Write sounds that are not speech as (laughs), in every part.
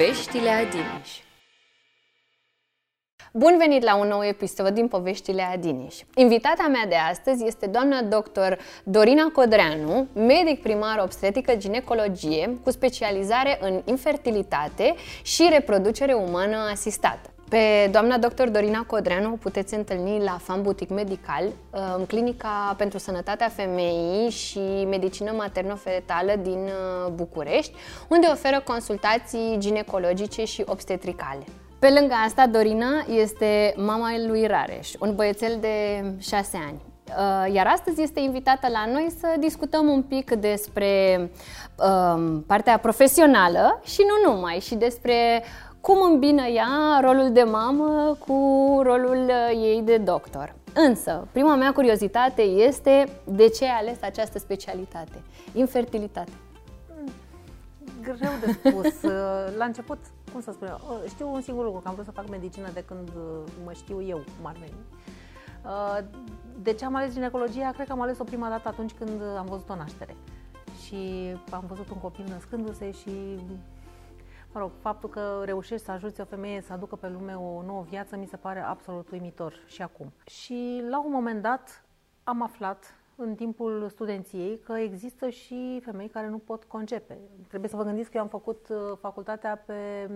Poveștile Adiniș Bun venit la un nou episod din Poveștile Adiniș. Invitata mea de astăzi este doamna doctor Dorina Codreanu, medic primar obstetrică ginecologie cu specializare în infertilitate și reproducere umană asistată. Pe doamna doctor Dorina Codreanu o puteți întâlni la Fan Boutique Medical, uh, în clinica pentru sănătatea femeii și medicină materno-fetală din uh, București, unde oferă consultații ginecologice și obstetricale. Pe lângă asta, Dorina este mama lui Rareș, un băiețel de 6 ani. Uh, iar astăzi este invitată la noi să discutăm un pic despre um, partea profesională și nu numai, și despre cum îmbină ea rolul de mamă cu rolul uh, ei de doctor. Însă, prima mea curiozitate este de ce ai ales această specialitate, infertilitate. Greu de spus. (laughs) Uh, la început, cum să spun eu, uh, știu un singur lucru, că am vrut să fac medicină de când mă știu eu cum ar veni. De ce am ales ginecologia? Cred că am ales-o prima dată atunci când am văzut o naștere. Și am văzut un copil născându-se și mă rog, faptul că reușești să ajuți o femeie să aducă pe lume o nouă viață mi se pare absolut uimitor și acum. Și la un moment dat am aflat în timpul studenției că există și femei care nu pot concepe. Trebuie să vă gândiți că eu am făcut uh, facultatea pe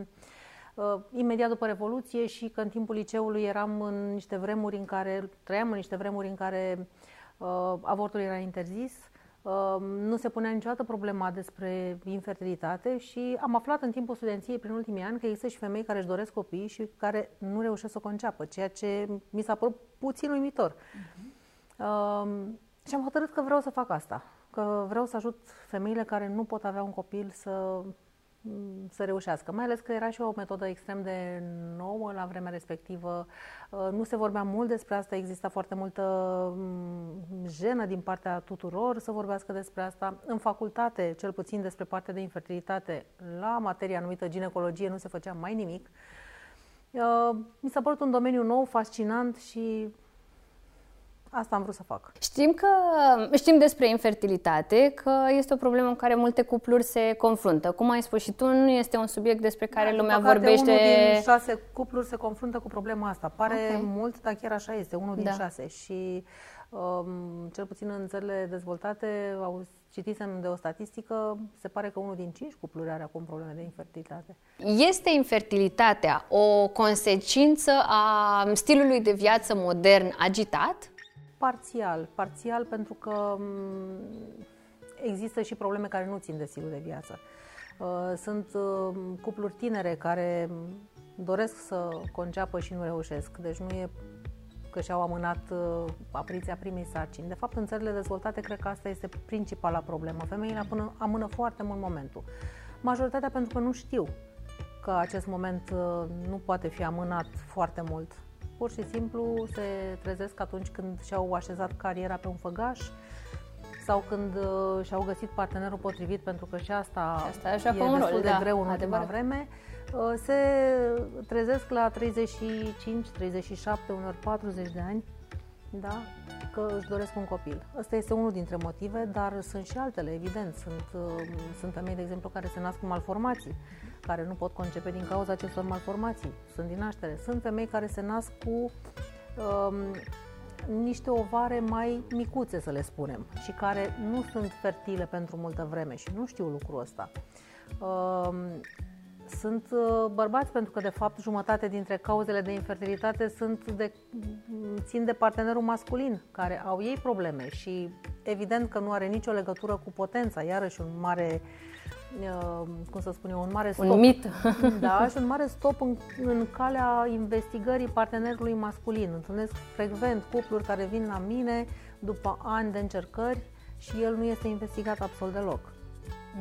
uh, imediat după Revoluție și că în timpul liceului eram în niște vremuri în care, trăiam în niște vremuri în care uh, avortul era interzis nu se punea niciodată problema despre infertilitate și am aflat în timpul studenției prin ultimii ani că există și femei care își doresc copii și care nu reușesc să o conceapă, ceea ce mi s-a părut puțin uimitor. Uh-huh. Uh, și am hotărât că vreau să fac asta, că vreau să ajut femeile care nu pot avea un copil să să reușească. Mai ales că era și o metodă extrem de nouă la vremea respectivă. Uh, nu se vorbea mult despre asta, exista foarte multă mm, jenă din partea tuturor să vorbească despre asta. În facultate, cel puțin despre partea de infertilitate, la materia anumită ginecologie nu se făcea mai nimic. Uh, mi s-a părut un domeniu nou, fascinant și Asta am vrut să fac. Știm că știm despre infertilitate, că este o problemă în care multe cupluri se confruntă. Cum ai spus și tu, nu este un subiect despre care da, lumea păcate, vorbește. Unul din șase cupluri se confruntă cu problema asta. Pare okay. mult, dar chiar așa este, unul din da. șase. Și um, cel puțin în țările dezvoltate, au citisem de o statistică, se pare că unul din cinci cupluri are acum probleme de infertilitate. Este infertilitatea o consecință a stilului de viață modern agitat? Parțial, parțial pentru că există și probleme care nu țin de stilul de viață. Uh, sunt uh, cupluri tinere care doresc să conceapă și nu reușesc. Deci nu e că și-au amânat uh, apariția primei sarcini. De fapt, în țările dezvoltate, cred că asta este principala problemă. Femeile amână, amână foarte mult momentul. Majoritatea pentru că nu știu că acest moment nu poate fi amânat foarte mult pur și simplu se trezesc atunci când și-au așezat cariera pe un făgaș sau când uh, și-au găsit partenerul potrivit, pentru că și asta, asta e destul rol, de da, greu în ultima adevărat. vreme, uh, se trezesc la 35, 37, uneori 40 de ani, da? că își doresc un copil. Ăsta este unul dintre motive, dar sunt și altele, evident. Sunt, uh, sunt femei, de exemplu, care se nasc cu malformații care nu pot concepe din cauza acestor malformații, sunt din naștere. Sunt femei care se nasc cu um, niște ovare mai micuțe, să le spunem, și care nu sunt fertile pentru multă vreme și nu știu lucrul ăsta. Um, sunt uh, bărbați pentru că, de fapt, jumătate dintre cauzele de infertilitate sunt de, țin de partenerul masculin, care au ei probleme și evident că nu are nicio legătură cu potența, iarăși un mare uh, Uh, cum să spun eu, un mare stop. Un mit. (laughs) Da, și un mare stop în, în calea investigării partenerului masculin. Întâlnesc frecvent cupluri care vin la mine după ani de încercări și el nu este investigat absolut deloc.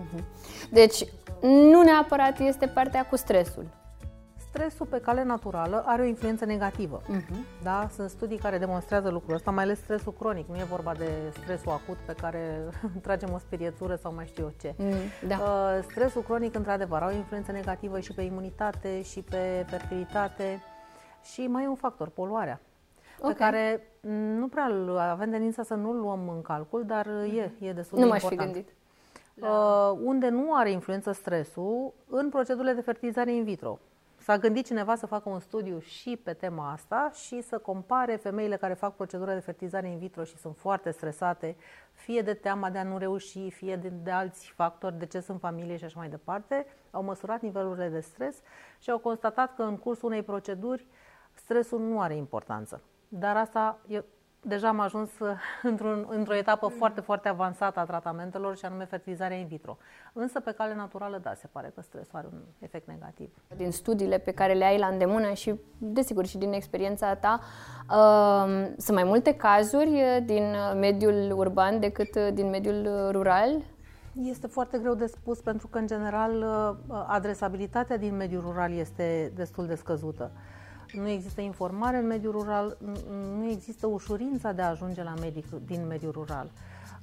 Mhm. Deci, nu neapărat este partea cu stresul stresul pe cale naturală are o influență negativă. Uh-huh. Da? Sunt studii care demonstrează lucrul ăsta, mai ales stresul cronic. Nu e vorba de stresul acut pe care (laughs) tragem o spirietură sau mai știu eu ce. Mm, da. uh, stresul cronic, într-adevăr, are o influență negativă și pe imunitate, și pe fertilitate și mai e un factor, poluarea. Okay. Pe care nu prea avem tendința să nu-l luăm în calcul, dar e, e destul nu de important. Nu m-aș fi gândit. Da. Unde nu are influență stresul în procedurile de fertilizare in vitro. S-a gândit cineva să facă un studiu și pe tema asta și să compare femeile care fac procedura de fertilizare in vitro și sunt foarte stresate, fie de teama de a nu reuși, fie de, de alți factori, de ce sunt familie și așa mai departe, au măsurat nivelurile de stres și au constatat că în cursul unei proceduri stresul nu are importanță. Dar asta e deja am ajuns uh, într-un, într-o etapă mm. foarte, foarte avansată a tratamentelor și anume fertilizarea in vitro. Însă, pe cale naturală, da, se pare că stresul are un efect negativ. Din studiile pe care le ai la îndemână și, desigur, și din experiența ta, uh, sunt mai multe cazuri uh, din uh, mediul urban decât din mediul rural? Este foarte greu de spus pentru că, în general, adresabilitatea din mediul rural este destul de scăzută nu există informare în mediul rural, nu există ușurința de a ajunge la medic din mediul rural.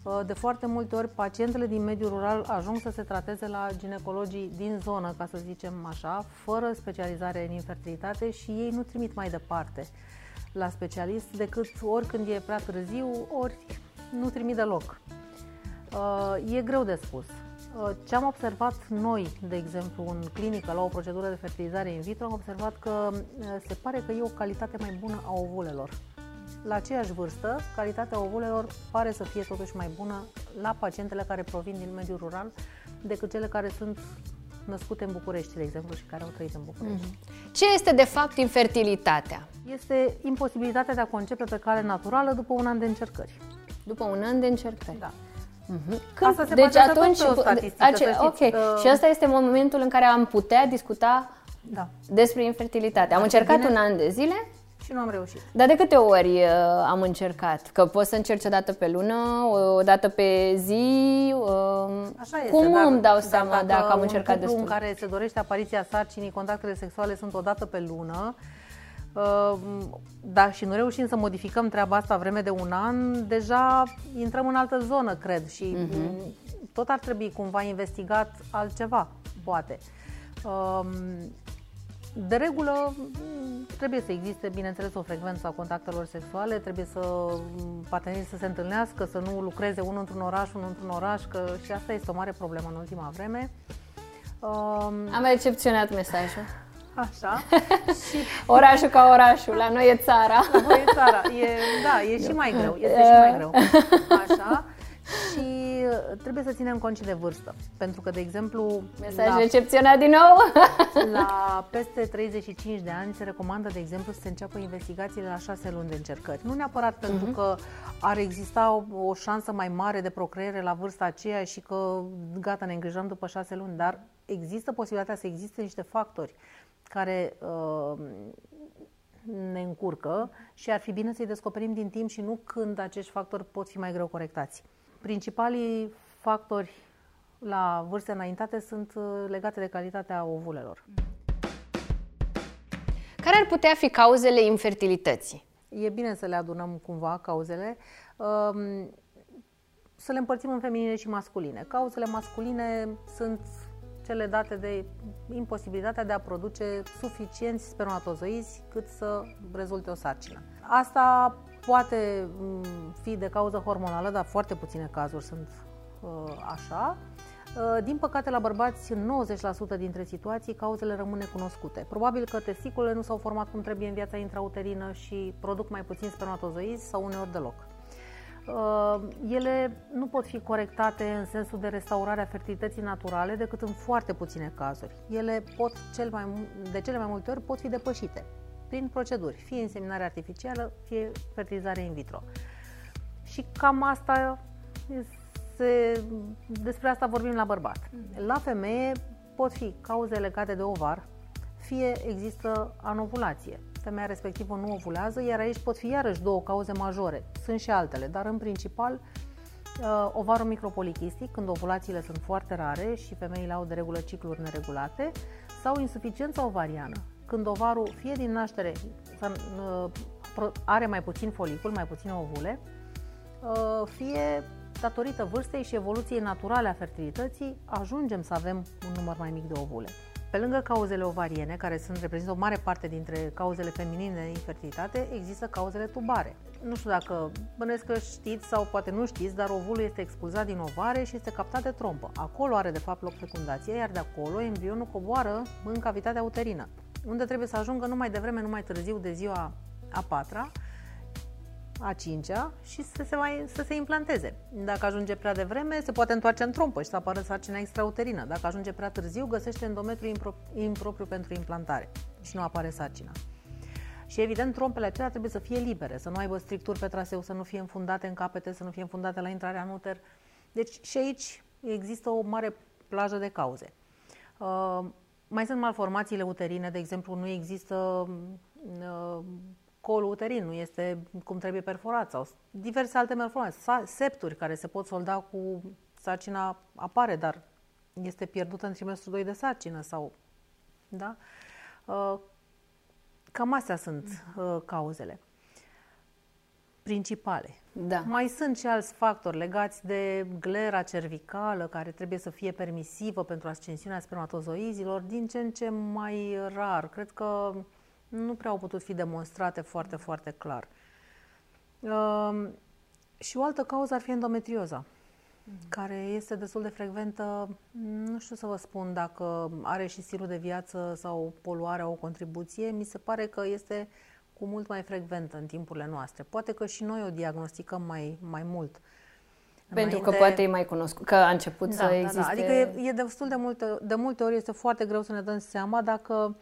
Uh, de foarte multe ori, pacientele din mediul rural ajung să se trateze la ginecologii din zonă, ca să zicem așa, fără specializare în infertilitate și ei nu trimit mai departe la specialist decât ori când e prea târziu, ori nu trimit deloc. Uh, e greu de spus. Uh, ce am observat noi, de exemplu, în clinică, la o procedură de fertilizare in vitro, am observat că uh, se pare că e o calitate mai bună a ovulelor. La aceeași vârstă, calitatea ovulelor pare să fie totuși mai bună la pacientele care provin din mediul rural decât cele care sunt născute în București, de exemplu, și care au trăit în București. Mm-hmm. Ce este de fapt infertilitatea? Este imposibilitatea de a concepe pe cale naturală după un an de încercări. După un an de încercări. Da. Uh-huh. Când? Asta se deci atunci, o ace, ok. Uh... Și asta este momentul în care am putea discuta da. despre infertilitate. Da. Am încercat Bine. un an de zile și nu am reușit. Dar de câte ori uh, am încercat? Că poți să încerci o dată pe lună, o dată pe zi? Uh, Așa este, cum dar, îmi dau seama dacă, dacă am încercat destul? în care se dorește apariția sarcinii, contactele sexuale sunt o dată pe lună, Ehm, da, și nu reușim să modificăm treaba asta vreme de un an, deja intrăm în altă zonă, cred, și uh-huh. tot ar trebui cumva investigat altceva, poate. Ehm, de regulă, trebuie să existe, bineînțeles, o frecvență a contactelor sexuale, trebuie să partenerii să se întâlnească, să nu lucreze unul într-un oraș, unul într-un oraș, că și asta este o mare problemă în ultima vreme. Um, Am recepționat mesajul. Așa. (laughs) și... Orașul ca orașul, la noi e țara. La noi e țara. E, da, e și mai greu. Este și mai greu. (laughs) Așa. Și uh, trebuie să ținem cont și de vârstă. Pentru că, de exemplu... Mesaj la, recepționat din nou? (laughs) la peste 35 de ani se recomandă, de exemplu, să se înceapă investigațiile la 6 luni de încercări. Nu neapărat uh-huh. pentru că ar exista o, o șansă mai mare de procreere la vârsta aceea și că, gata, ne îngrijăm după 6 luni, dar există posibilitatea să existe niște factori care uh, ne încurcă și ar fi bine să-i descoperim din timp și nu când acești factori pot fi mai greu corectați. Principalii factori la vârste înaintate sunt uh, legate de calitatea ovulelor. Care ar putea fi cauzele infertilității? E bine să le adunăm cumva, cauzele. Um, să le împărțim în feminine și masculine. Cauzele masculine sunt cele date de imposibilitatea de a produce suficienți spermatozoizi cât să rezulte o sarcină. Asta poate mm, fi de cauză hormonală, dar foarte puține cazuri sunt uh, așa. Uh, din păcate, la bărbați, în 90% dintre situații, cauzele rămân necunoscute. Probabil că testiculele nu s-au format cum trebuie în viața intrauterină și produc mai puțin spermatozoizi sau uneori deloc. Uh, ele nu pot fi corectate în sensul de restaurare a fertilității naturale decât în foarte puține cazuri. Ele pot, cel mai, de cele mai multe ori, pot fi depășite prin proceduri, fie inseminare artificială, fie fertilizare in vitro. Și cam asta se, despre asta vorbim la bărbat. La femeie pot fi cauze legate de ovar, fie există anovulație, femeia respectivă nu ovulează, iar aici pot fi iarăși două cauze majore. Sunt și altele, dar în principal uh, ovarul micropolichistic, când ovulațiile sunt foarte rare și femeile au de regulă cicluri neregulate, sau insuficiența ovariană, când ovarul fie din naștere uh, are mai puțin folicul, mai puține ovule, uh, fie datorită vârstei și evoluției naturale a fertilității, ajungem să avem un număr mai mic de ovule. Pe lângă cauzele ovariene, care sunt reprezintă o mare parte dintre cauzele feminine de infertilitate, există cauzele tubare. Nu știu dacă bănuiesc că știți sau poate nu știți, dar ovulul este expulzat din ovare și este captat de trompă. Acolo are de fapt loc fecundația, iar de acolo embrionul coboară în cavitatea uterină, unde trebuie să ajungă nu mai devreme, nu mai târziu de ziua a patra, a cincea și să se, mai, să se implanteze. Dacă ajunge prea devreme, se poate întoarce în trompă și să apară sarcina extrauterină. Dacă ajunge prea târziu, găsește endometriu impro- impropriu pentru implantare și nu apare sarcina. Și evident, trompele acelea trebuie să fie libere, să nu aibă stricturi pe traseu, să nu fie înfundate în capete, să nu fie înfundate la intrarea în uter. Deci și aici există o mare plajă de cauze. Uh, mai sunt malformațiile uterine, de exemplu, nu există uh, colul uterin nu este cum trebuie perforat sau diverse alte malformații, septuri care se pot solda cu sarcina apare, dar este pierdută în trimestrul 2 de sarcină sau da? Uh, cam astea sunt uh, cauzele principale. Da. Mai sunt și alți factori legați de glera cervicală, care trebuie să fie permisivă pentru ascensiunea spermatozoizilor, din ce în ce mai rar. Cred că nu prea au putut fi demonstrate foarte, foarte clar. Uh, și o altă cauză ar fi endometrioza, mm-hmm. care este destul de frecventă. Nu știu să vă spun dacă are și stilul de viață sau poluarea o contribuție. Mi se pare că este cu mult mai frecventă în timpurile noastre. Poate că și noi o diagnosticăm mai, mai mult. Pentru Înainte... că poate e mai cunoscut, că a început da, să da, existe... Da. Adică e, e destul de multe, de multe ori este foarte greu să ne dăm seama dacă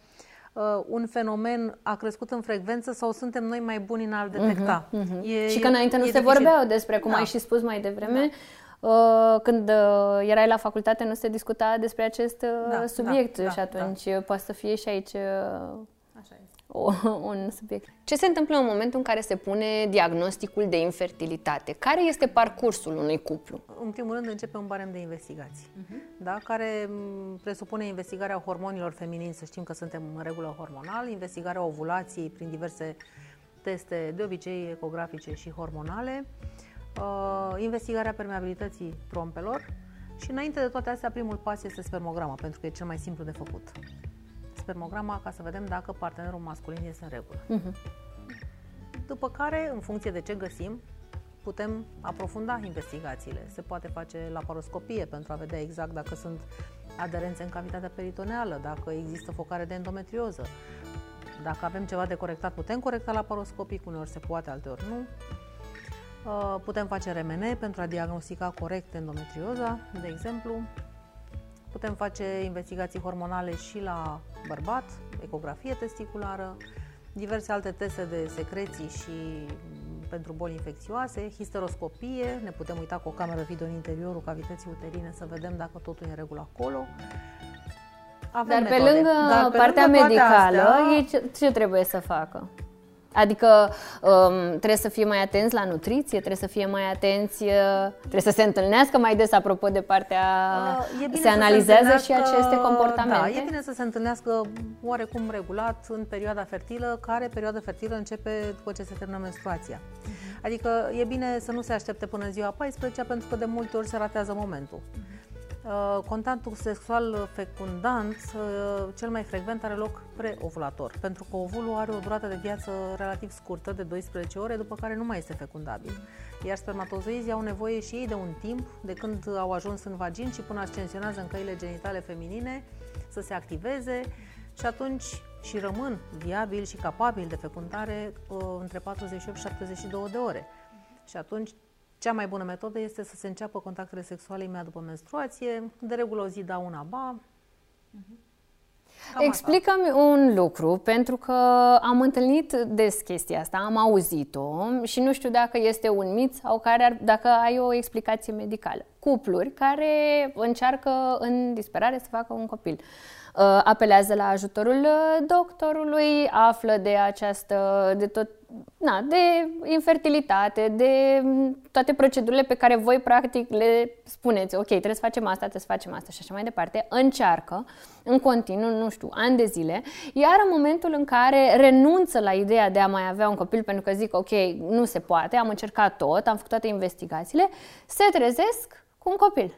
uh, uh, un fenomen a crescut în frecvență sau suntem noi mai buni în a-l detecta. Uh-huh, uh-huh. E, și că înainte nu se dificil. vorbeau despre, cum da. ai și spus mai devreme, da. uh, când uh, erai la facultate nu se discuta despre acest uh, da, subiect da, da, și atunci da. poate să fie și aici uh, o, (laughs) un subiect. Ce se întâmplă în momentul în care se pune diagnosticul de infertilitate? Care este parcursul unui cuplu? În primul rând începe un barem de investigații, uh-huh. da? care presupune investigarea hormonilor feminini, să știm că suntem în regulă hormonal, investigarea ovulației prin diverse teste, de obicei ecografice și hormonale, uh, investigarea permeabilității trompelor și înainte de toate astea, primul pas este spermograma, pentru că e cel mai simplu de făcut spermograma ca să vedem dacă partenerul masculin este în regulă. Uh-huh. După care, în funcție de ce găsim, putem aprofunda investigațiile. Se poate face laparoscopie pentru a vedea exact dacă sunt aderențe în cavitatea peritoneală, dacă există focare de endometrioză. Dacă avem ceva de corectat, putem corecta laparoscopic, uneori se poate, alteori nu. Uh, putem face RMN pentru a diagnostica corect endometrioza, de exemplu. Putem face investigații hormonale și la bărbat, ecografie testiculară, diverse alte teste de secreții și pentru boli infecțioase, histeroscopie, ne putem uita cu o cameră video în interiorul cavității uterine să vedem dacă totul e în regulă acolo. Avem Dar metode. pe lângă Dar pe partea lângă medicală, astea, ei ce, ce trebuie să facă? Adică um, trebuie să fie mai atenți la nutriție, trebuie să fie mai atenți, uh, trebuie să se întâlnească mai des, apropo de partea, uh, se analizează se și aceste comportamente? Da, e bine să se întâlnească oarecum regulat în perioada fertilă, care perioada fertilă începe după ce se termină menstruația. Uh-huh. Adică e bine să nu se aștepte până în ziua 14 pentru că de multe ori se ratează momentul. Uh-huh. Uh, contactul sexual fecundant uh, cel mai frecvent are loc preovulator, pentru că ovulul are o durată de viață relativ scurtă, de 12 ore, după care nu mai este fecundabil. Iar spermatozoizii au nevoie și ei de un timp, de când au ajuns în vagin și până ascensionează în căile genitale feminine, să se activeze și atunci și rămân viabili și capabili de fecundare uh, între 48 și 72 de ore. Și atunci cea mai bună metodă este să se înceapă contactele sexuale imediat după menstruație, de regulă o zi da una ba. Explică-mi un lucru, pentru că am întâlnit des chestia asta, am auzit-o și nu știu dacă este un mit sau care ar, dacă ai o explicație medicală. Cupluri care încearcă în disperare să facă un copil. Uh, apelează la ajutorul uh, doctorului, află de această, de tot na, de infertilitate, de toate procedurile pe care voi practic le spuneți, ok, trebuie să facem asta, trebuie să facem asta și așa mai departe, încearcă în continuu, nu știu, ani de zile, iar în momentul în care renunță la ideea de a mai avea un copil pentru că zic, ok, nu se poate, am încercat tot, am făcut toate investigațiile, se trezesc cu un copil.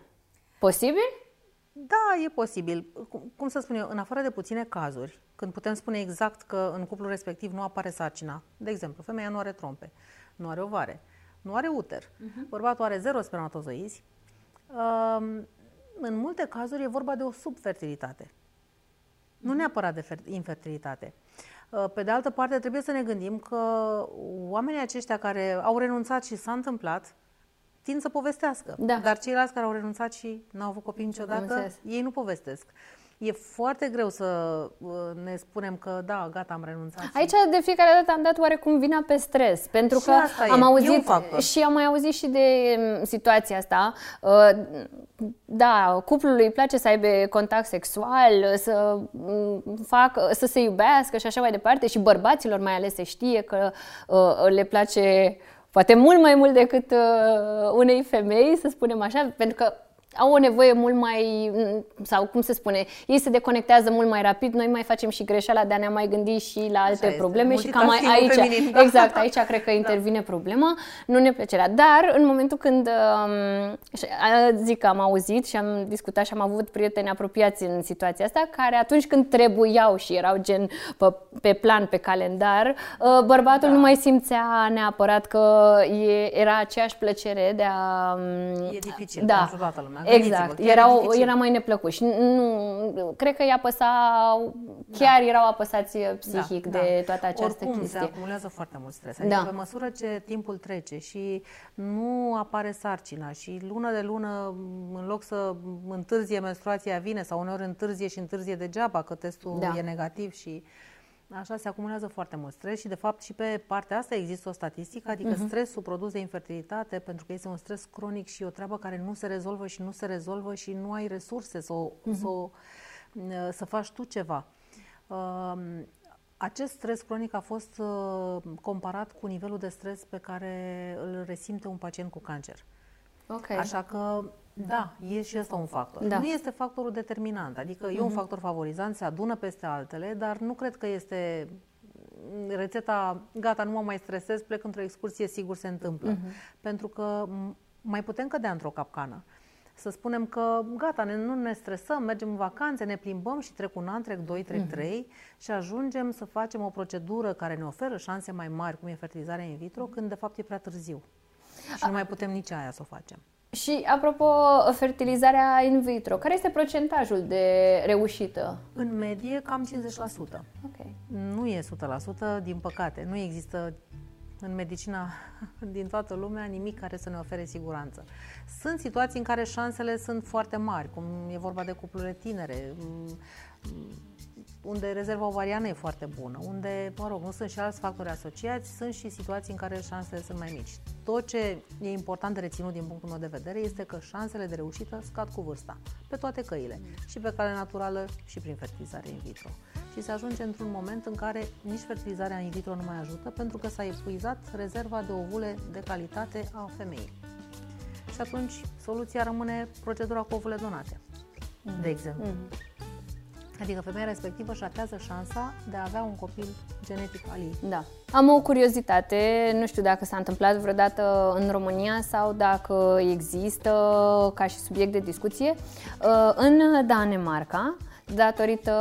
Posibil? Da, e posibil. Cum, cum să spun eu, în afară de puține cazuri, când putem spune exact că în cuplul respectiv nu apare sarcina, de exemplu, femeia nu are trompe, nu are ovare, nu are uter, uh-huh. bărbatul are zero spermatozoizi, um, în multe cazuri e vorba de o subfertilitate. Uh-huh. Nu neapărat de infertilitate. Uh, pe de altă parte, trebuie să ne gândim că oamenii aceștia care au renunțat și s-a întâmplat, tind să povestească. Da. Dar ceilalți care au renunțat și n-au avut copii niciodată, ei nu povestesc. E foarte greu să uh, ne spunem că da, gata, am renunțat. Aici de fiecare dată am dat oarecum vina pe stres, pentru și că am e. auzit e și am mai auzit și de mm, situația asta. Uh, da, cuplului îi place să aibă contact sexual, să mm, facă, să se iubească și așa mai departe și bărbaților mai ales se știe că uh, le place poate mult mai mult decât uh, unei femei, să spunem așa, pentru că au o nevoie mult mai, sau cum se spune, ei se deconectează mult mai rapid, noi mai facem și greșeala de a ne mai gândi și la alte Așa probleme este. și cam aici, feminin, da. exact, aici (laughs) cred că intervine da. problema, nu ne plăcerea. Dar în momentul când, um, zic că am auzit și am discutat și am avut prieteni apropiați în situația asta, care atunci când trebuiau și erau gen pe, pe plan, pe calendar, uh, bărbatul da. nu mai simțea neapărat că e, era aceeași plăcere de a... Um, e dificil da. pentru toată lumea. Exact, erau, era mai neplăcuți. Nu, cred că i-a apăsa, chiar da. erau apăsați da, psihic da, de da. toată această Oricum, chestie. se acumulează foarte mult stres. Adică da. pe măsură ce timpul trece și nu apare sarcina și lună de lună, în loc să întârzie menstruația vine sau uneori întârzie și întârzie degeaba că testul da. e negativ și Așa se acumulează foarte mult stres și de fapt și pe partea asta există o statistică, adică uh-huh. stresul produs de infertilitate, pentru că este un stres cronic și o treabă care nu se rezolvă și nu se rezolvă și nu ai resurse să, o, uh-huh. să, o, să faci tu ceva. Um, acest stres cronic a fost uh, comparat cu nivelul de stres pe care îl resimte un pacient cu cancer. Okay. Așa că da, e și asta un factor. Da. Nu este factorul determinant, adică uh-huh. e un mhm. factor favorizant, se adună peste altele, dar nu cred că este rețeta, gata, nu mă mai stresez, plec într-o excursie, sigur se întâmplă. Uh-huh. Pentru că mai putem cădea într-o capcană. Să spunem că gata, ne, nu ne stresăm, mergem în vacanțe, ne plimbăm și trec un an, trec doi, trec uh-huh. trei și ajungem să facem o procedură care ne oferă șanse mai mari, cum e fertilizarea in vitro, când de fapt e prea târziu. Și nu mai putem nici aia să o facem. Și, apropo, fertilizarea in vitro, care este procentajul de reușită? În medie, cam 50%. Okay. Nu e 100%, din păcate. Nu există în medicina (laughs) din toată lumea nimic care să ne ofere siguranță. Sunt situații în care șansele sunt foarte mari, cum e vorba de cuplurile tinere, unde rezerva ovariană e foarte bună, unde, mă rog, nu sunt și alți factori asociați, sunt și situații în care șansele sunt mai mici. Tot ce e important de reținut din punctul meu de vedere este că șansele de reușită scad cu vârsta, pe toate căile, și pe cale naturală și prin fertilizare in vitro. Și se ajunge într-un moment în care nici fertilizarea in vitro nu mai ajută pentru că s-a epuizat rezerva de ovule de calitate a femeii. Și atunci soluția rămâne procedura cu ovule donate, mm. de exemplu. Mm. Adică femeia respectivă își ratează șansa de a avea un copil genetic al ei. Da. Am o curiozitate, nu știu dacă s-a întâmplat vreodată în România sau dacă există ca și subiect de discuție. Uh, în Danemarca, datorită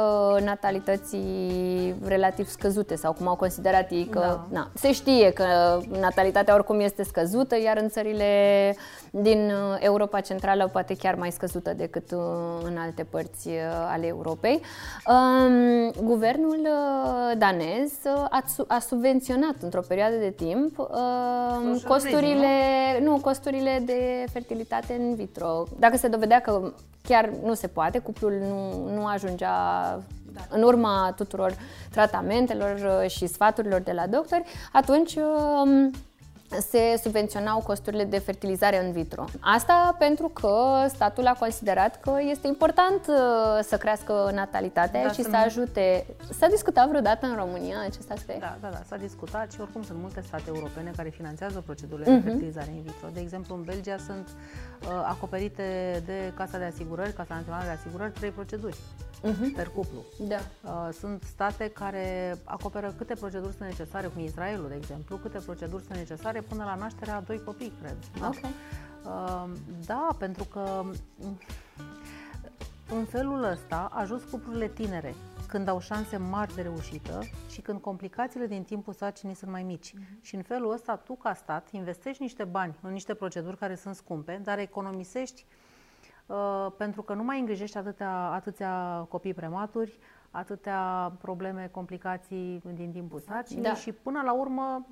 natalității relativ scăzute sau cum au considerat ei că da. na, se știe că natalitatea oricum este scăzută, iar în țările din Europa Centrală poate chiar mai scăzută decât uh, în alte părți uh, ale Europei. Um, guvernul uh, danez a, a subvenționat într-o perioadă de timp um, costurile, nu, costurile de fertilitate în vitro. Dacă se dovedea că chiar nu se poate, cuplul nu, nu ajungea da. în urma tuturor tratamentelor uh, și sfaturilor de la doctori, atunci um, se subvenționau costurile de fertilizare în vitro. Asta pentru că statul a considerat că este important uh, să crească natalitatea da, și să, să ajute. S-a discutat vreodată în România acest aspect? Da, da, da, s-a discutat și oricum sunt multe state europene care finanțează procedurile uh-huh. de mhm. fertilizare in vitro. De exemplu, în Belgia sunt uh, acoperite de Casa de Asigurări, Casa Națională de Asigurări, trei proceduri uh-huh. per cuplu. Da. Uh, sunt state care acoperă câte proceduri sunt necesare, cum Israelul, de exemplu, câte proceduri sunt necesare până la nașterea a doi copii, cred. Da? Okay. Uh, da, pentru că în felul ăsta ajuns cuplurile tinere, când au șanse mari de reușită și când complicațiile din timpul sarcinii sunt mai mici. Mm-hmm. Și în felul ăsta, tu ca stat, investești niște bani în niște proceduri care sunt scumpe, dar economisești uh, pentru că nu mai îngrijești atâtea, atâția copii prematuri, atâtea probleme, complicații din timpul sarcinii da. și până la urmă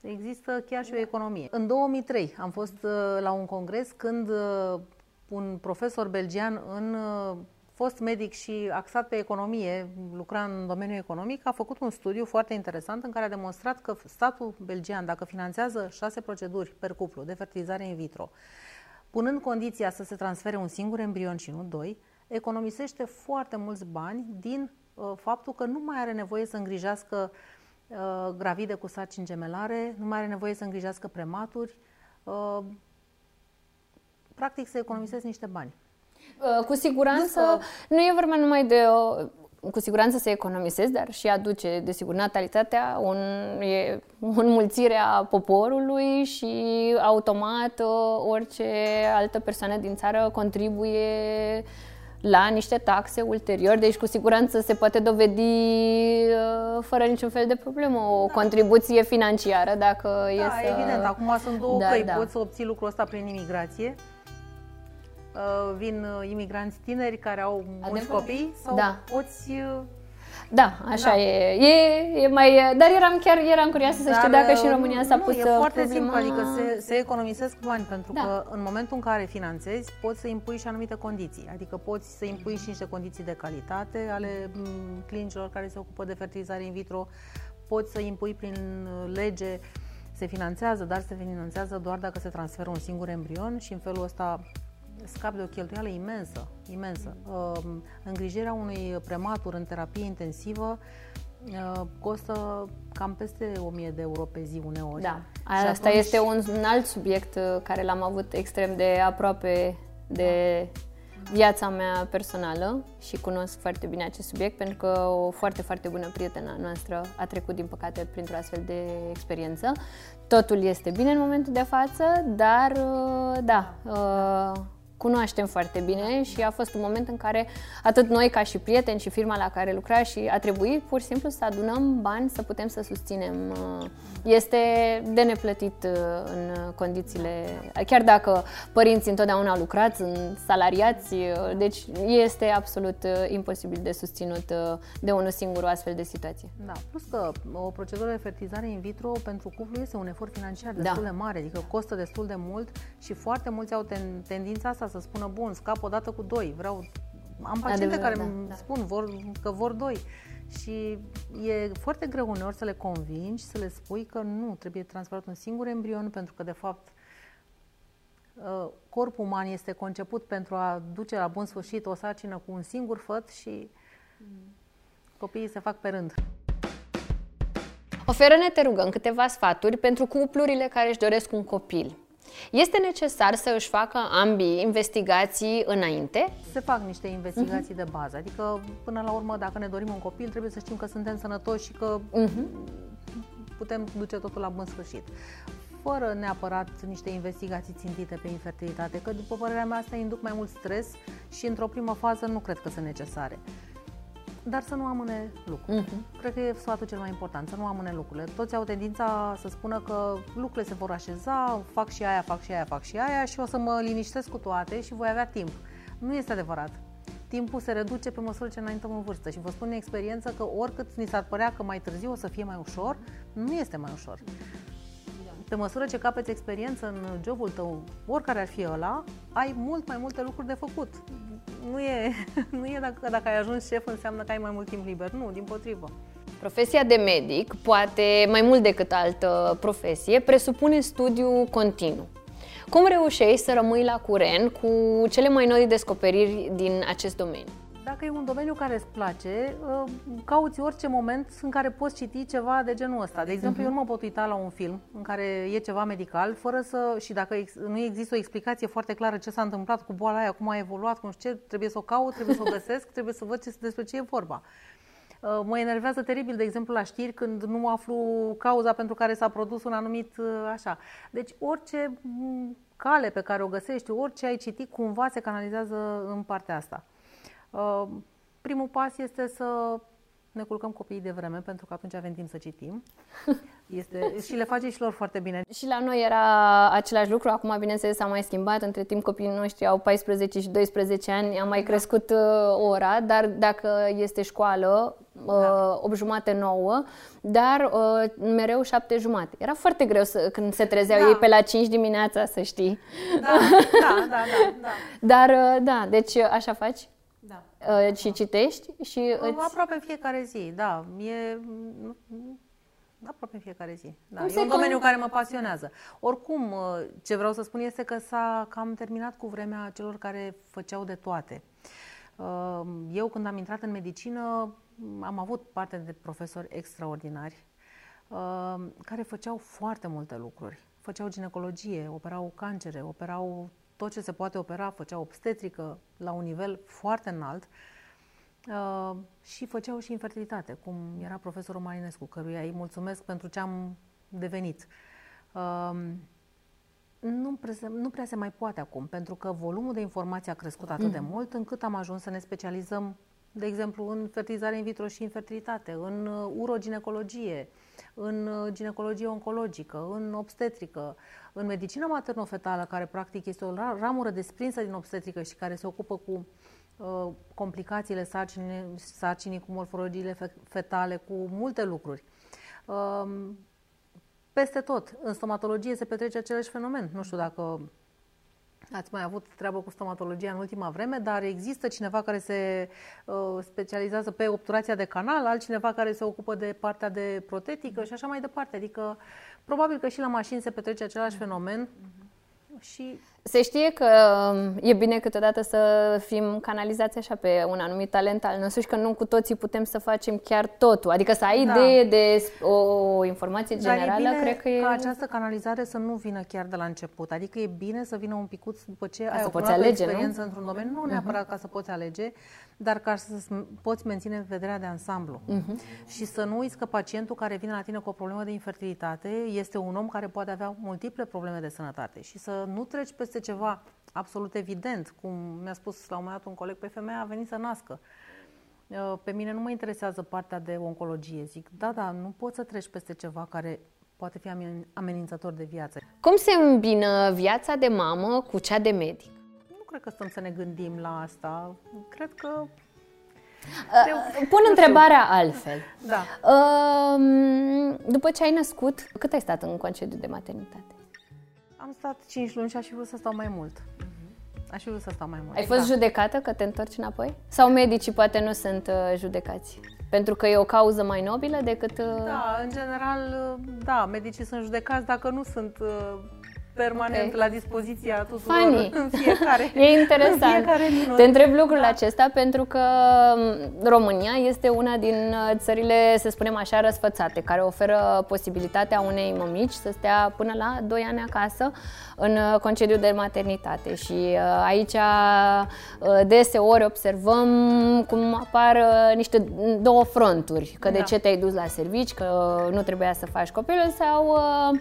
există chiar și o economie. În 2003 am fost uh, la un congres când uh, un profesor belgian în uh, fost medic și axat pe economie, lucra în domeniul economic, a făcut un studiu foarte interesant în care a demonstrat că statul belgian, dacă finanțează șase proceduri per cuplu de fertilizare in vitro, punând condiția să se transfere un singur embrion și nu doi, economisește foarte mulți bani din uh, faptul că nu mai are nevoie să îngrijească uh, gravide cu sarcini gemelare, nu mai are nevoie să îngrijească prematuri, uh, practic se economisesc niște bani. Uh, cu siguranță că... nu e vorba numai de o, cu siguranță se economisesc, dar și aduce, desigur, natalitatea, un, e o înmulțire a poporului și automat uh, orice altă persoană din țară contribuie la niște taxe ulterior, deci cu siguranță se poate dovedi uh, fără niciun fel de problemă o da. contribuție financiară dacă da, e să... evident, acum sunt două da, căi, da. poți să obții lucrul ăsta prin imigrație, uh, vin uh, imigranți tineri care au mulți copii sau da. poți da, așa da. E, e. E mai... Dar eram chiar eram curioasă să știu dacă și în România s-a pus e foarte problema... simplu, adică se, se economisesc bani, pentru da. că în momentul în care finanțezi, poți să impui și anumite condiții. Adică poți să impui și niște condiții de calitate ale clinicilor care se ocupă de fertilizare in vitro, poți să impui prin lege se finanțează, dar se finanțează doar dacă se transferă un singur embrion și în felul ăsta scap de o cheltuială imensă, imensă. Uh, îngrijirea unui prematur în terapie intensivă uh, costă cam peste 1000 de euro pe zi uneori. Da, asta atunci... este un, un alt subiect uh, care l-am avut extrem de aproape de viața mea personală și cunosc foarte bine acest subiect pentru că o foarte, foarte bună prietena noastră a trecut, din păcate, printr-o astfel de experiență. Totul este bine în momentul de față, dar, uh, da, cunoaștem foarte bine și a fost un moment în care atât noi ca și prieteni și firma la care lucra și a trebuit pur și simplu să adunăm bani să putem să susținem. Uh, este de neplătit uh, în condițiile, chiar dacă părinții întotdeauna au lucrat, sunt salariați, uh, deci este absolut imposibil de susținut de unul singur o astfel de situație. Da, plus că o procedură de fertilizare in vitro pentru cuplu este un efort financiar da. destul da. de mare, adică costă destul de mult și foarte mulți au ten, tendința asta să spună, bun, scap o dată cu doi, vreau... Am paciente care da, îmi da. spun vor, că vor doi. Și e foarte greu uneori să le convingi, să le spui că nu, trebuie transferat un singur embrion, pentru că, de fapt, ă, corpul uman este conceput pentru a duce la bun sfârșit o sarcină cu un singur făt și copiii se fac pe rând. Oferă-ne, te rugăm, câteva sfaturi pentru cuplurile care își doresc un copil. Este necesar să își facă ambii investigații înainte? Se fac niște investigații uh-huh. de bază, adică până la urmă dacă ne dorim un copil trebuie să știm că suntem sănătoși și că uh-huh. putem duce totul la bun sfârșit fără neapărat niște investigații țintite pe infertilitate, că după părerea mea asta induc mai mult stres și într-o primă fază nu cred că sunt necesare dar să nu amâne lucrurile. Uh-huh. Cred că e sfatul cel mai important, să nu amâne lucrurile. Toți au tendința să spună că lucrurile se vor așeza, fac și aia, fac și aia, fac și aia și o să mă liniștesc cu toate și voi avea timp. Nu este adevărat. Timpul se reduce pe măsură ce înaintăm în vârstă și vă spun în experiență că oricât ni s-ar părea că mai târziu o să fie mai ușor, nu este mai ușor. Pe măsură ce capeți experiență în jobul tău, oricare ar fi ăla, ai mult mai multe lucruri de făcut nu e, (laughs) nu e dacă, dacă ai ajuns șef înseamnă că ai mai mult timp liber. Nu, din potrivă. Profesia de medic, poate mai mult decât altă profesie, presupune studiu continuu. Cum reușești să rămâi la curent cu cele mai noi descoperiri din acest domeniu? Dacă e un domeniu care îți place, uh, cauți orice moment în care poți citi ceva de genul ăsta. De exemplu, uh-huh. eu nu mă pot uita la un film în care e ceva medical, fără să. și dacă ex, nu există o explicație foarte clară ce s-a întâmplat cu boala aia, cum a evoluat, cum știu ce, trebuie să o caut, trebuie să o găsesc, trebuie să văd ce, despre ce e vorba. Uh, mă enervează teribil, de exemplu, la știri când nu aflu cauza pentru care s-a produs un anumit uh, așa. Deci orice cale pe care o găsești, orice ai citit, cumva se canalizează în partea asta. Uh, primul pas este să ne culcăm copiii de vreme, pentru că atunci avem timp să citim. (laughs) Este, și le face și lor foarte bine. Și la noi era același lucru, acum bineînțeles s-a mai schimbat, între timp copiii noștri au 14 și 12 ani, am mai da. crescut uh, ora, dar dacă este școală, uh, da. 8 jumate 9, dar uh, mereu 7 jumate. Era foarte greu să, când se trezeau da. ei pe la 5 dimineața, să știi. Da, da, da, da. da. (laughs) Dar uh, da, deci uh, așa faci? Da. Uh, și citești și îți... Aproape în fiecare zi, da. E aproape în fiecare zi. Da, Cum e un domeniu care mă pasionează. Oricum, uh, ce vreau să spun este că s-a cam terminat cu vremea celor care făceau de toate. Uh, eu, când am intrat în medicină, am avut parte de profesori extraordinari uh, care făceau foarte multe lucruri. Făceau ginecologie, operau cancere, operau tot ce se poate opera, făceau obstetrică la un nivel foarte înalt uh, și făceau și infertilitate, cum era profesorul Marinescu, căruia îi mulțumesc pentru ce am devenit. Uh, nu, prea, nu prea se mai poate acum, pentru că volumul de informație a crescut atât de mm. mult încât am ajuns să ne specializăm, de exemplu, în fertilizare in vitro și infertilitate, în uh, uroginecologie, în uh, ginecologie oncologică, în obstetrică, în medicină maternofetală, care practic este o ramură desprinsă din obstetrică și care se ocupă cu uh, complicațiile sarcinii, sarcinii, cu morfologiile fetale, cu multe lucruri. Uh, peste tot, în stomatologie se petrece același fenomen. Nu știu dacă Ați mai avut treabă cu stomatologia în ultima vreme, dar există cineva care se uh, specializează pe obturația de canal, altcineva care se ocupă de partea de protetică și așa mai departe. Adică, probabil că și la mașini se petrece același fenomen. Și se știe că um, e bine câteodată să fim canalizați așa pe un anumit talent al nostru și că nu cu toții putem să facem chiar totul. Adică să ai da. idee de o, o informație generală, Dar e bine cred că e... ca această canalizare să nu vină chiar de la început. Adică e bine să vină un picuț după ce ca ai o experiență nu? într-un domeniu, nu neapărat uh-huh. ca să poți alege, dar ca să poți menține vederea de ansamblu. Uh-huh. Și să nu uiți că pacientul care vine la tine cu o problemă de infertilitate este un om care poate avea multiple probleme de sănătate și să nu treci peste ceva absolut evident, cum mi-a spus la un moment dat un coleg, pe femeia a venit să nască. Uh, pe mine nu mă interesează partea de oncologie. Zic, da, da, nu poți să treci peste ceva care poate fi amenințător de viață. Cum se îmbină viața de mamă cu cea de medic? cred că stăm să ne gândim la asta. Cred că Uh, pun întrebarea știu. altfel. Da. Uh, după ce ai născut, cât ai stat în concediu de maternitate? Am stat 5 luni și aș fi vrut să stau mai mult. Uh-huh. Aș fi vrut să stau mai mult. Ai fost da. judecată că te întorci înapoi? Sau medicii poate nu sunt uh, judecați? Pentru că e o cauză mai nobilă decât... Uh... Da, în general, uh, da, medicii sunt judecați dacă nu sunt uh, permanent okay. la dispoziția tuturor Funny. (laughs) în fiecare (laughs) E interesant. În fiecare Te întreb lucrul da. acesta pentru că România este una din uh, țările, să spunem așa, răsfățate, care oferă posibilitatea unei mămici să stea până la 2 ani acasă în uh, concediu de maternitate și uh, aici deseori observăm cum apar niște două fronturi, că de da. ce te-ai dus la servici, că nu trebuia să faci copilul sau Uh,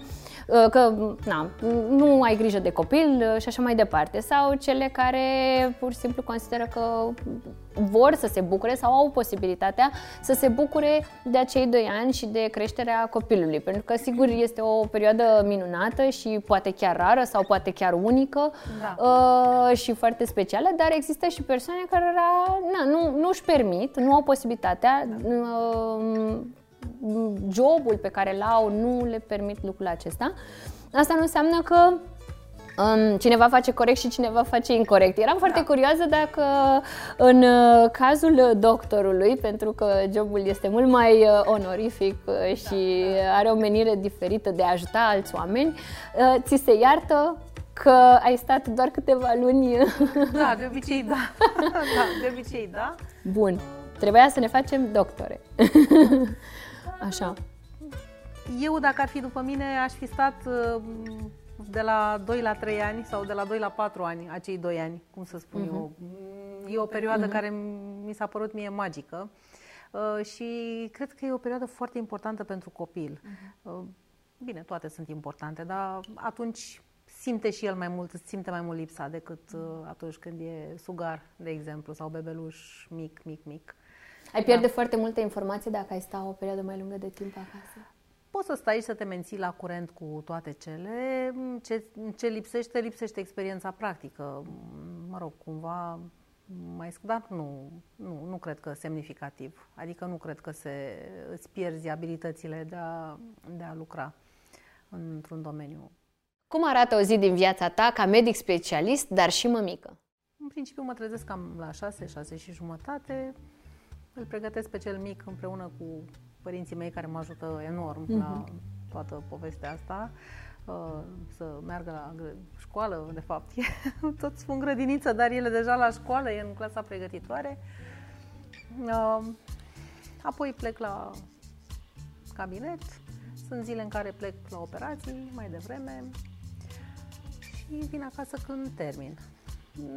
că na, nu ai grijă de copil uh, și așa mai departe. Sau cele care pur și simplu consideră că vor să se bucure sau au posibilitatea să se bucure de acei doi ani și de creșterea copilului. Pentru că, sigur, este o perioadă minunată și poate chiar rară sau poate chiar unică da. uh, și foarte specială, dar există și persoane care na, nu, nu își permit, nu au posibilitatea da. uh, jobul pe care îl au nu le permit lucrul acesta. Asta nu înseamnă că um, cineva face corect și cineva face incorrect. Eram foarte da. curioasă dacă în uh, cazul doctorului, pentru că jobul este mult mai uh, onorific uh, și da, are o menire diferită de a ajuta alți oameni, uh, ți se iartă că ai stat doar câteva luni? Da, de obicei da. (laughs) da de obicei da. Bun. Trebuia să ne facem doctore. (laughs) Așa. Eu, dacă ar fi după mine, aș fi stat uh, de la 2 la 3 ani sau de la 2 la 4 ani, acei 2 ani, cum să spun uh-huh. eu. E o perioadă uh-huh. care mi s-a părut mie magică uh, și cred că e o perioadă foarte importantă pentru copil. Uh-huh. Bine, toate sunt importante, dar atunci simte și el mai mult, simte mai mult lipsa decât uh, atunci când e sugar, de exemplu, sau bebeluș mic, mic, mic. Ai pierde da. foarte multe informații dacă ai sta o perioadă mai lungă de timp acasă? Poți să stai și să te menții la curent cu toate cele. Ce, ce lipsește, lipsește experiența practică. Mă rog, cumva mai dar nu, nu, nu cred că semnificativ. Adică nu cred că se, îți pierzi abilitățile de a, de a lucra într-un domeniu. Cum arată o zi din viața ta ca medic specialist, dar și mămică? În principiu mă trezesc cam la 6, 6 și jumătate. Îl pregătesc pe cel mic împreună cu părinții mei care mă ajută enorm mm-hmm. la toată povestea asta. Uh, să meargă la școală, de fapt. (laughs) Toți spun grădiniță, dar ele deja la școală, e în clasa pregătitoare. Uh, apoi plec la cabinet. Sunt zile în care plec la operații mai devreme și vin acasă când termin.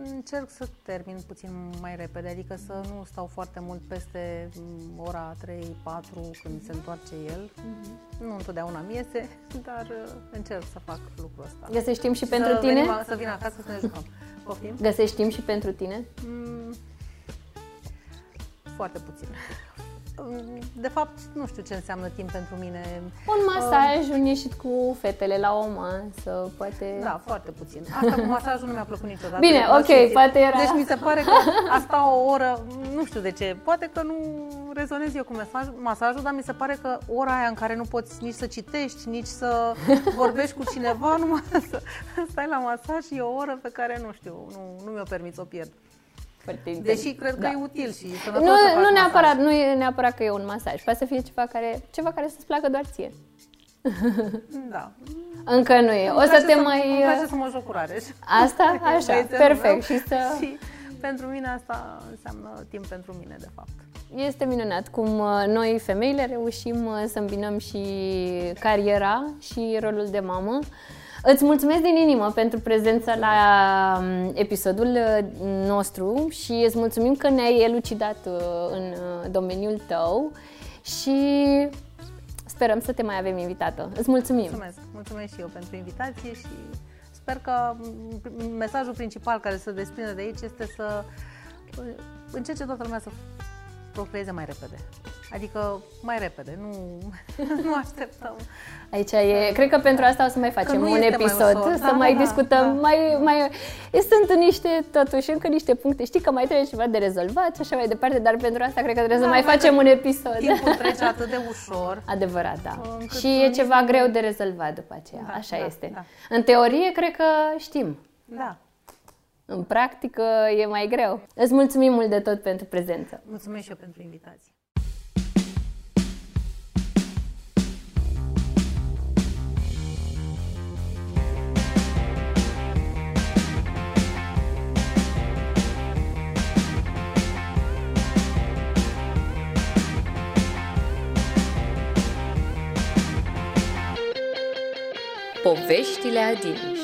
Încerc să termin puțin mai repede, adică să nu stau foarte mult peste ora 3-4 când se întoarce el. Mm-hmm. Nu întotdeauna mi iese, (laughs) dar uh, încerc să fac lucrul ăsta. Găsești timp și să pentru tine? Venim, să vin acasă să ne jucăm. Poftim? Găsești timp și pentru tine? Mm, foarte puțin. De fapt, nu știu ce înseamnă timp pentru mine. Un masaj, uh, un ieșit cu fetele la o masă, poate... Da, foarte puțin. Asta cu masajul nu mi-a plăcut niciodată. Bine, ok, poate era... Deci mi se pare că asta o oră, nu știu de ce, poate că nu rezonez eu cu masaj, masajul, dar mi se pare că ora aia în care nu poți nici să citești, nici să vorbești cu cineva, (laughs) numai să stai la masaj e o oră pe care, nu știu, nu, nu mi-o permit să o pierd foarte intens. Deși cred că da. e util și Nu, nu neapărat, nu e neapărat că e un masaj. Poate să fie ceva care, ceva care să-ți placă doar ție. (laughs) Da. Încă nu e. O să te să, mai... Îmi place să mă joc cu Asta? (laughs) Așa, perfect. Și să... (laughs) Și pentru mine asta înseamnă timp pentru mine, de fapt. Este minunat cum uh, noi, femeile, reușim uh, să îmbinăm și cariera și rolul de mamă. Îți mulțumesc din inimă pentru prezența la um, episodul uh, nostru și îți mulțumim că ne-ai elucidat uh, în uh, domeniul tău și sperăm să te mai avem invitată. Îți mulțumim! Mulțumesc! Mulțumesc și eu pentru invitație și sper că mesajul principal care se desprinde de aici este să încerce toată lumea să procreeze mai repede. Adică mai repede, nu, (laughs) nu așteptăm. Aici e, cred că pentru asta o să mai facem un episod, mai să da, mai da, discutăm, da. mai, mai, sunt niște, totuși, încă niște puncte, știi că mai trebuie ceva de rezolvat și așa mai departe, dar pentru asta cred că trebuie da, să mai facem un episod. Timpul (laughs) trece atât de ușor. Adevărat, da. Și e ceva greu de rezolvat după aceea, da, așa da, este. Da. În teorie, cred că știm. Da. În practică e mai greu. Îți mulțumim mult de tot pentru prezență. Mulțumesc și eu pentru invitație. Poveștile Adiniș